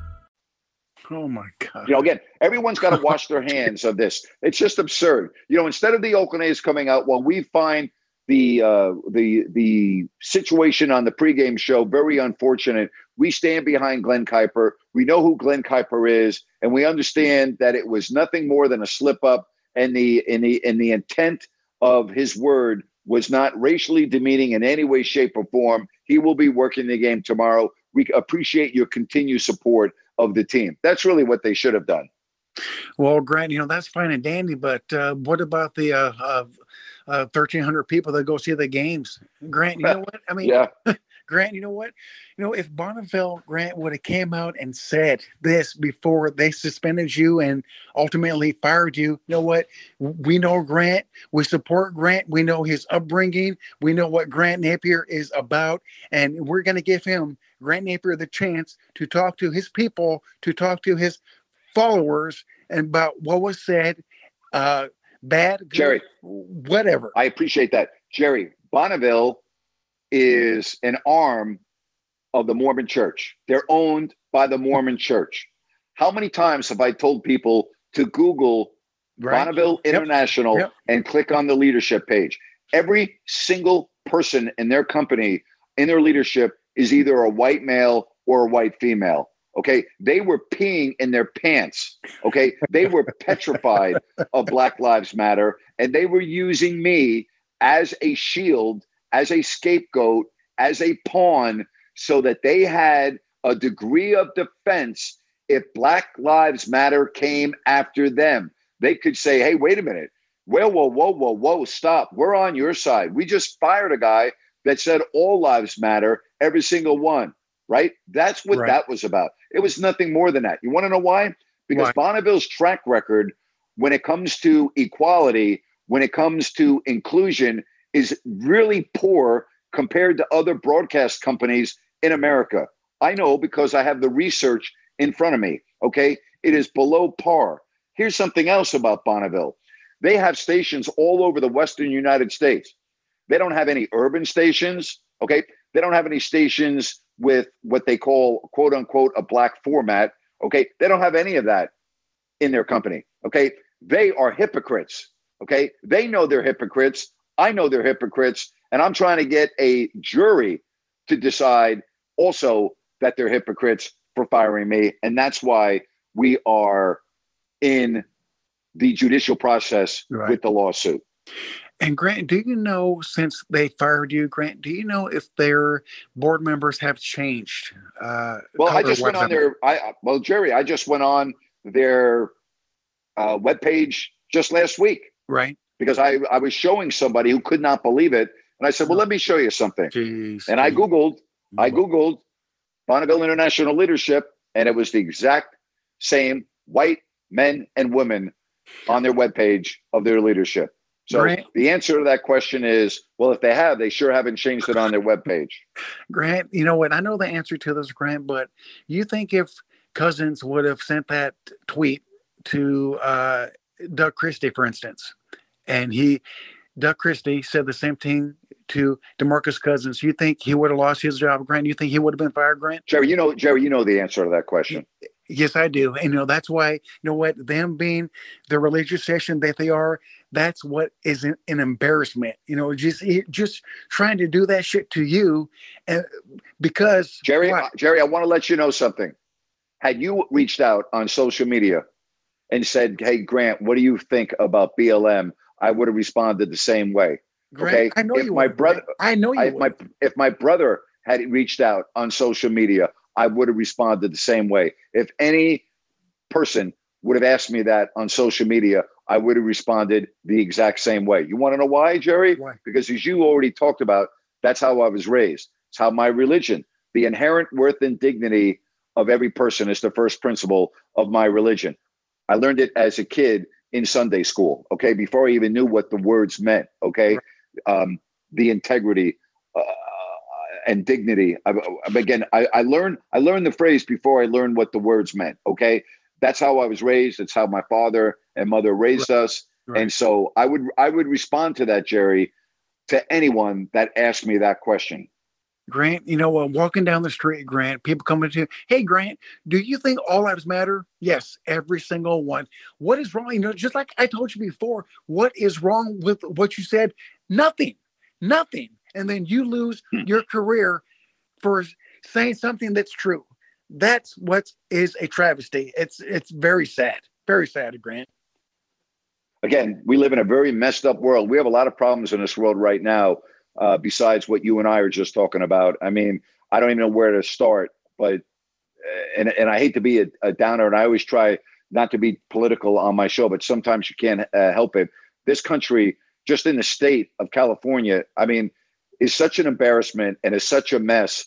Oh my God. You know, again, everyone's got to wash their hands of this. It's just absurd. You know, instead of the Oakland A's coming out, well, we find the uh, the the situation on the pregame show very unfortunate. We stand behind Glenn Kuiper. We know who Glenn Kuiper is, and we understand that it was nothing more than a slip up, and the in the in the intent of his word was not racially demeaning in any way, shape, or form. He will be working the game tomorrow. We appreciate your continued support of the team. That's really what they should have done. Well, Grant, you know that's fine and dandy, but uh, what about the uh, uh, uh, 1,300 people that go see the games? Grant, you know what? I mean, yeah. Grant, you know what? You know, if Bonneville Grant would have came out and said this before they suspended you and ultimately fired you, you know what? We know Grant. We support Grant. We know his upbringing. We know what Grant Napear is about, and we're going to give him Grant Napear the chance to talk to his people, to talk to his followers, and about what was said, uh, bad, good, Jerry, whatever. I appreciate that, Jerry. Bonneville is an arm of the Mormon Church. They're owned by the Mormon Church. How many times have I told people to Google right. Bonneville yep. International yep. and click on the leadership page? Every single person in their company, in their leadership, is either a white male or a white female. Okay. They were peeing in their pants. Okay. They were petrified of Black Lives Matter and they were using me as a shield, as a scapegoat, as a pawn so that they had a degree of defense if Black Lives Matter came after them. They could say, hey, wait a minute. Whoa, whoa, whoa, whoa, whoa, stop. We're on your side. We just fired a guy that said all lives matter, every single one, right? That's what right. that was about. It was nothing more than that. You want to know why? Because why? Bonneville's track record when it comes to equality, when it comes to inclusion, is really poor compared to other broadcast companies in America. I know because I have the research in front of me. Okay. It is below par. Here's something else about Bonneville they have stations all over the Western United States. They don't have any urban stations. Okay. They don't have any stations with what they call quote unquote a black format. Okay. They don't have any of that in their company. Okay. They are hypocrites. Okay. They know they're hypocrites. I know they're hypocrites. And I'm trying to get a jury to decide also that they're hypocrites for firing me. And that's why we are in the judicial process right. with the lawsuit. And Grant, do you know since they fired you, Grant? Do you know if their board members have changed? Uh, well, I just went on their. I well, Jerry, I just went on their uh, web page just last week, right? Because I I was showing somebody who could not believe it, and I said, "Well, let me show you something." Jeez, and I googled, I googled Bonneville International Leadership, and it was the exact same white men and women on their webpage of their leadership. So Grant, the answer to that question is, well, if they have, they sure haven't changed it on their webpage. Grant, you know what? I know the answer to this, Grant, but you think if Cousins would have sent that tweet to uh, Doug Christie, for instance, and he, Doug Christie, said the same thing to Demarcus Cousins, you think he would have lost his job, Grant? You think he would have been fired, Grant? Jerry, you know, Jerry, you know the answer to that question. Yes, I do. And you know, that's why, you know what, them being the religious session that they are, that's what is an, an embarrassment. You know, just just trying to do that shit to you and because Jerry, what? Jerry, I want to let you know something. Had you reached out on social media and said, Hey Grant, what do you think about BLM? I would have responded the same way. Grant, okay. I know if you my would, brother I know you I, my if my brother had reached out on social media I would have responded the same way. If any person would have asked me that on social media, I would have responded the exact same way. You want to know why, Jerry? Why? Because as you already talked about, that's how I was raised. It's how my religion, the inherent worth and dignity of every person is the first principle of my religion. I learned it as a kid in Sunday school, okay, before I even knew what the words meant, okay? Um, the integrity, uh, and dignity. I, again, I, I learned I learned the phrase before I learned what the words meant. Okay, that's how I was raised. It's how my father and mother raised right. us. Right. And so I would I would respond to that, Jerry, to anyone that asked me that question. Grant, you know, uh, walking down the street, Grant, people coming to you, hey, Grant, do you think all lives matter? Yes, every single one. What is wrong? You know, just like I told you before, what is wrong with what you said? Nothing, nothing and then you lose hmm. your career for saying something that's true. That's what is a travesty. It's it's very sad, very sad, Grant. Again, we live in a very messed up world. We have a lot of problems in this world right now. Uh, besides what you and I are just talking about, I mean, I don't even know where to start. But uh, and and I hate to be a, a downer, and I always try not to be political on my show, but sometimes you can't uh, help it. This country, just in the state of California, I mean, is such an embarrassment and is such a mess.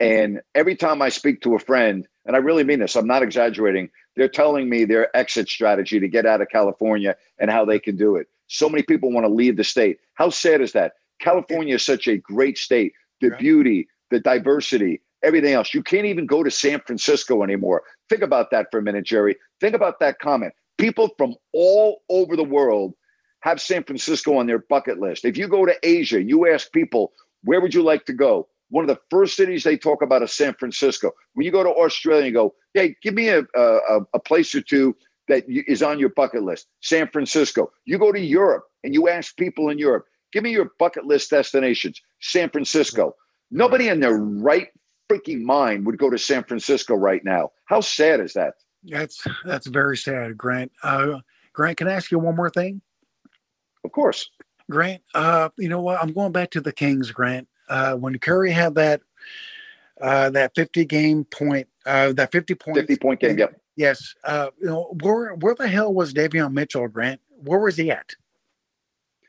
And every time I speak to a friend, and I really mean this, I'm not exaggerating, they're telling me their exit strategy to get out of California and how they can do it. So many people want to leave the state. How sad is that? California is such a great state. The right. beauty, the diversity, everything else. You can't even go to San Francisco anymore. Think about that for a minute, Jerry. Think about that comment. People from all over the world have San Francisco on their bucket list. If you go to Asia, you ask people, where would you like to go? One of the first cities they talk about is San Francisco. When you go to Australia, and you go, hey, give me a, a, a place or two that is on your bucket list. San Francisco. You go to Europe and you ask people in Europe, give me your bucket list destinations. San Francisco. Nobody in their right freaking mind would go to San Francisco right now. How sad is that? That's that's very sad, Grant. Uh, Grant, can I ask you one more thing? Of course. Grant, uh, you know what? I'm going back to the Kings, Grant. Uh, when Curry had that uh, that 50 game point, uh, that 50 point 50 point game, yep. Yes. Uh, you know, where where the hell was Davion Mitchell, Grant? Where was he at?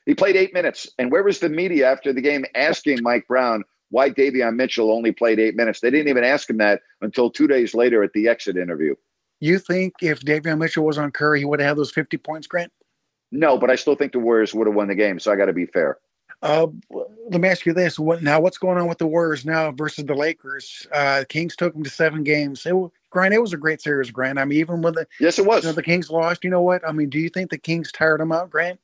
He played eight minutes. And where was the media after the game asking Mike Brown why Davion Mitchell only played eight minutes? They didn't even ask him that until two days later at the exit interview. You think if Davion Mitchell was on Curry, he would have had those 50 points, Grant? No, but I still think the Warriors would have won the game. So I got to be fair. Uh, let me ask you this: What now? What's going on with the Warriors now versus the Lakers? Uh, Kings took them to seven games. It, Grant, it was a great series, Grant. I mean, even with the yes, it was. You know, the Kings lost. You know what? I mean, do you think the Kings tired them out, Grant?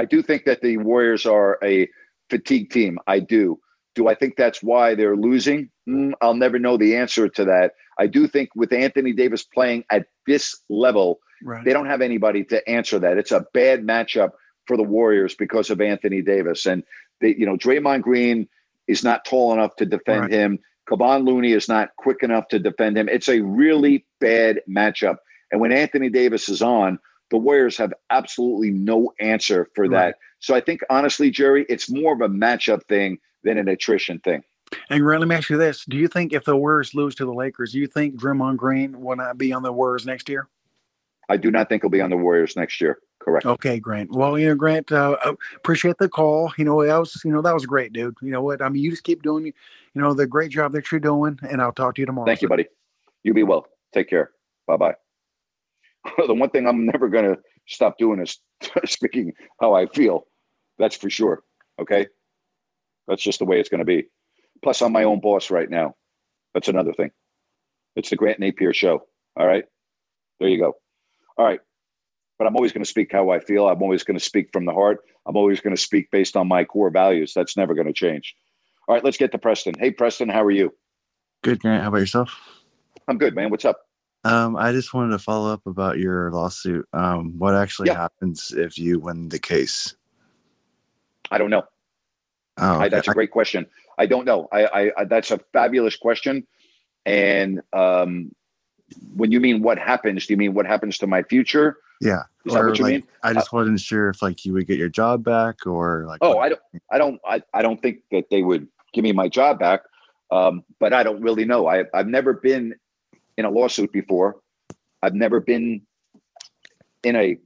I do think that the Warriors are a fatigue team. I do. Do I think that's why they're losing? Mm, I'll never know the answer to that. I do think with Anthony Davis playing at this level, Right. They don't have anybody to answer that. It's a bad matchup for the Warriors because of Anthony Davis. And they, you know, Draymond Green is not tall enough to defend right. him. Kevon Looney is not quick enough to defend him. It's a really bad matchup. And when Anthony Davis is on, the Warriors have absolutely no answer for right. that. So I think honestly, Jerry, it's more of a matchup thing than an attrition thing. And Grant, let me ask you this: Do you think if the Warriors lose to the Lakers, do you think Draymond Green will not be on the Warriors next year? I do not think he'll be on the Warriors next year. Correct. Okay, Grant. Well, you know, Grant, uh, uh, appreciate the call. You know, that was, you know, that was great, dude. You know what? I mean, you just keep doing, you know, the great job that you're doing, and I'll talk to you tomorrow. Thank you, buddy. You be well. Take care. Bye bye. the one thing I'm never going to stop doing is speaking how I feel. That's for sure. Okay. That's just the way it's going to be. Plus, I'm my own boss right now. That's another thing. It's the Grant Napear show. All right. There you go. All right. But I'm always going to speak how I feel. I'm always going to speak from the heart. I'm always going to speak based on my core values. That's never going to change. All right, let's get to Preston. Hey, Preston, how are you? Good, Grant. How about yourself? I'm good, man. What's up? Um, I just wanted to follow up about your lawsuit. Um, what actually Yeah. happens if you win the case? I don't know. Oh, I, that's a great question. I don't know. I, I, I that's a fabulous question. And um, when you mean what happens, do you mean what happens to my future? yeah. Is that what you like, mean? I just wasn't sure if like you would get your job back or like. Oh, what- I don't, I don't, I, I don't think that they would give me my job back. Um, but I don't really know. I, I've never been in a lawsuit before. I've never been in a,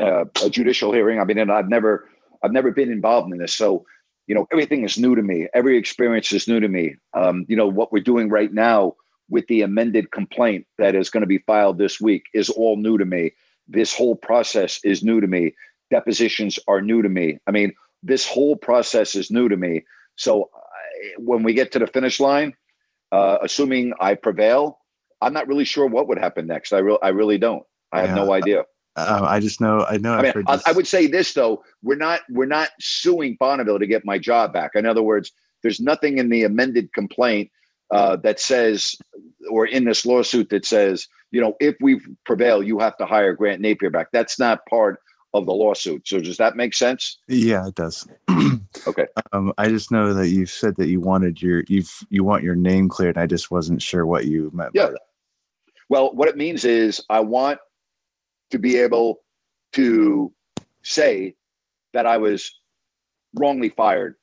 uh, a judicial hearing. I mean, and I've never, I've never been involved in this. So, you know, everything is new to me. Every experience is new to me. Um, you know, what we're doing right now with the amended complaint that is going to be filed this week is all new to me. This whole process is new to me. Depositions are new to me. I mean, this whole process is new to me. So I, when we get to the finish line, uh, assuming I prevail, I'm not really sure what would happen next. I real I really don't. I have no idea. Um, I just know. I know. I mean, I, I would say this though: we're not we're not suing Bonneville to get my job back. In other words, there's nothing in the amended complaint uh, that says, or in this lawsuit that says, you know, if we prevail, you have to hire Grant Napear back. That's not part of the lawsuit. So does that make sense? Yeah, it does. Okay. Um, I just know that you said that you wanted your you've you want your name cleared. I just wasn't sure what you meant. Yeah. Well, what it means is I want to be able to say that I was wrongly fired.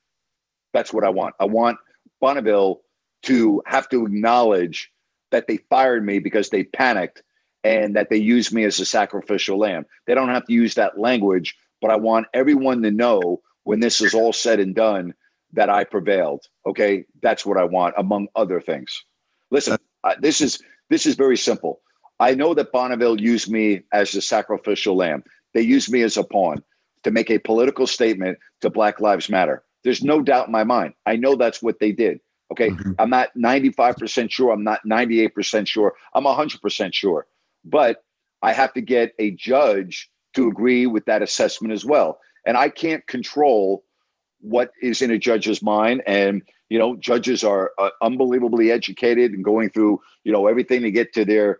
That's what I want. I want Bonneville to have to acknowledge that they fired me because they panicked and that they used me as a sacrificial lamb. They don't have to use that language, but I want everyone to know when this is all said and done that I prevailed. Okay, that's what I want, among other things. Listen, uh, this is this is very simple. I know that Bonneville used me as a sacrificial lamb. They used me as a pawn to make a political statement to Black Lives Matter. There's no doubt in my mind. I know that's what they did. Okay. Mhm. I'm not 95% sure. I'm not 98% sure. I'm 100% sure. But I have to get a judge to agree with that assessment as well. And I can't control what is in a judge's mind. And, you know, judges are uh, unbelievably educated and going through, you know, everything to get to their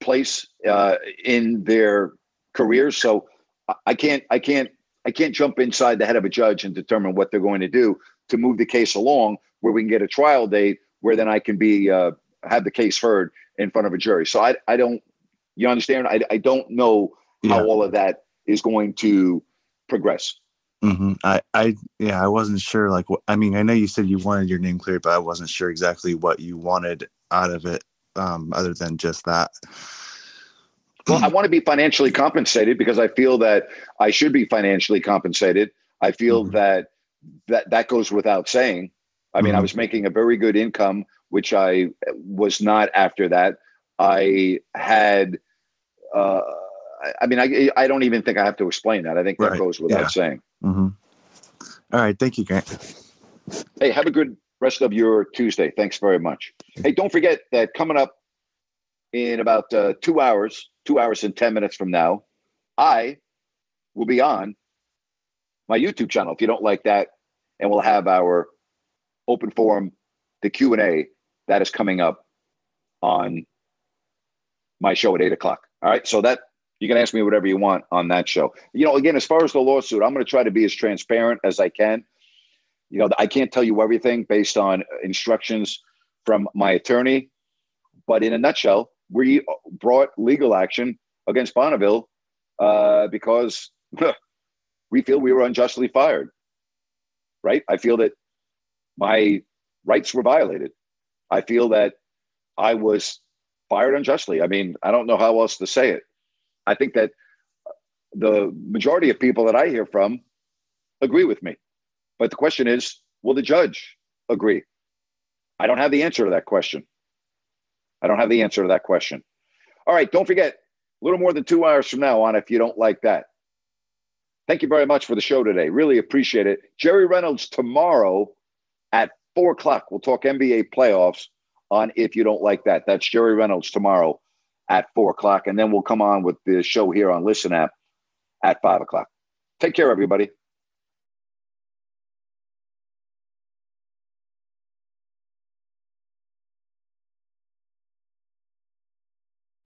place uh, in their careers. So I- can't, I can't, I can't jump inside the head of a judge and determine what they're going to do to move the case along where we can get a trial date where then I can be, uh, have the case heard in front of a jury. So I, I don't, you understand? I, I don't know how Yeah. all of that is going to progress. Hmm I, I, yeah, I wasn't sure. Like, I mean, I know you said you wanted your name cleared, but I wasn't sure exactly what you wanted out of it, um, other than just that. Well, I want to be financially compensated because I feel that I should be financially compensated. I feel Mhm. that that that goes without saying. I mean, I Mhm. was making a very good income, which I was not after that. I had, uh, I- mean, I I don't even think I have to explain that. I think that Right. goes without Yeah. saying. hmm All right, thank you, Grant. Hey, have a good rest of your Tuesday. Thanks very much. Hey, don't forget that coming up in about uh, two hours, two hours and 10 minutes from now, I will be on my YouTube channel. If you don't like that, and we'll have our open forum, the Q&A that is coming up on my show at eight o'clock. All right. So that you can ask me whatever you want on that show. You know, again, as far as the lawsuit, I'm going to try to be as transparent as I can. You know, I can't tell you everything based on instructions from my attorney, but in a nutshell, we brought legal action against Bonneville uh, because we feel we were unjustly fired. Right? I feel that my rights were violated. I feel that I was fired unjustly. I mean, I don't know how else to say it. I think that the majority of people that I hear from agree with me. But the question is, will the judge agree? I don't have the answer to that question. I don't have the answer to that question. All right, don't forget, a little more than two hours from now on, if you don't like that. Thank you very much for the show today. Really appreciate it. Jerry Reynolds tomorrow at four o'clock. We'll talk NBA playoffs on If You Don't Like That. That's Jerry Reynolds tomorrow at four o'clock. And then we'll come on with the show here on Listen App at five o'clock. Take care, everybody.